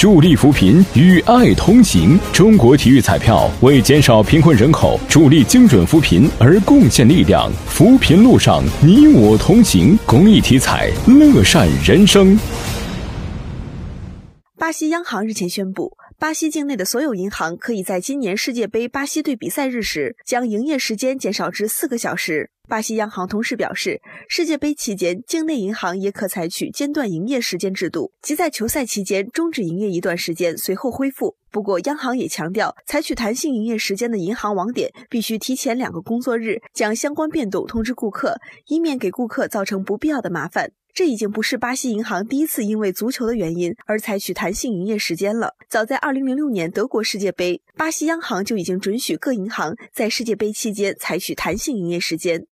助力扶贫，与爱同行。中国体育彩票为减少贫困人口、助力精准扶贫而贡献力量。扶贫路上，你我同行。公益体彩，乐善人生。巴西央行日前宣布，巴西境内的所有银行可以在今年世界杯巴西队比赛日时，将营业时间减少至四个小时。巴西央行同时表示，世界杯期间，境内银行也可采取间断营业时间制度，即在球赛期间终止营业一段时间，随后恢复。不过，央行也强调，采取弹性营业时间的银行网点必须提前两个工作日将相关变动通知顾客，以免给顾客造成不必要的麻烦。这已经不是巴西银行第一次因为足球的原因而采取弹性营业时间了。早在2006年德国世界杯，巴西央行就已经准许各银行在世界杯期间采取弹性营业时间。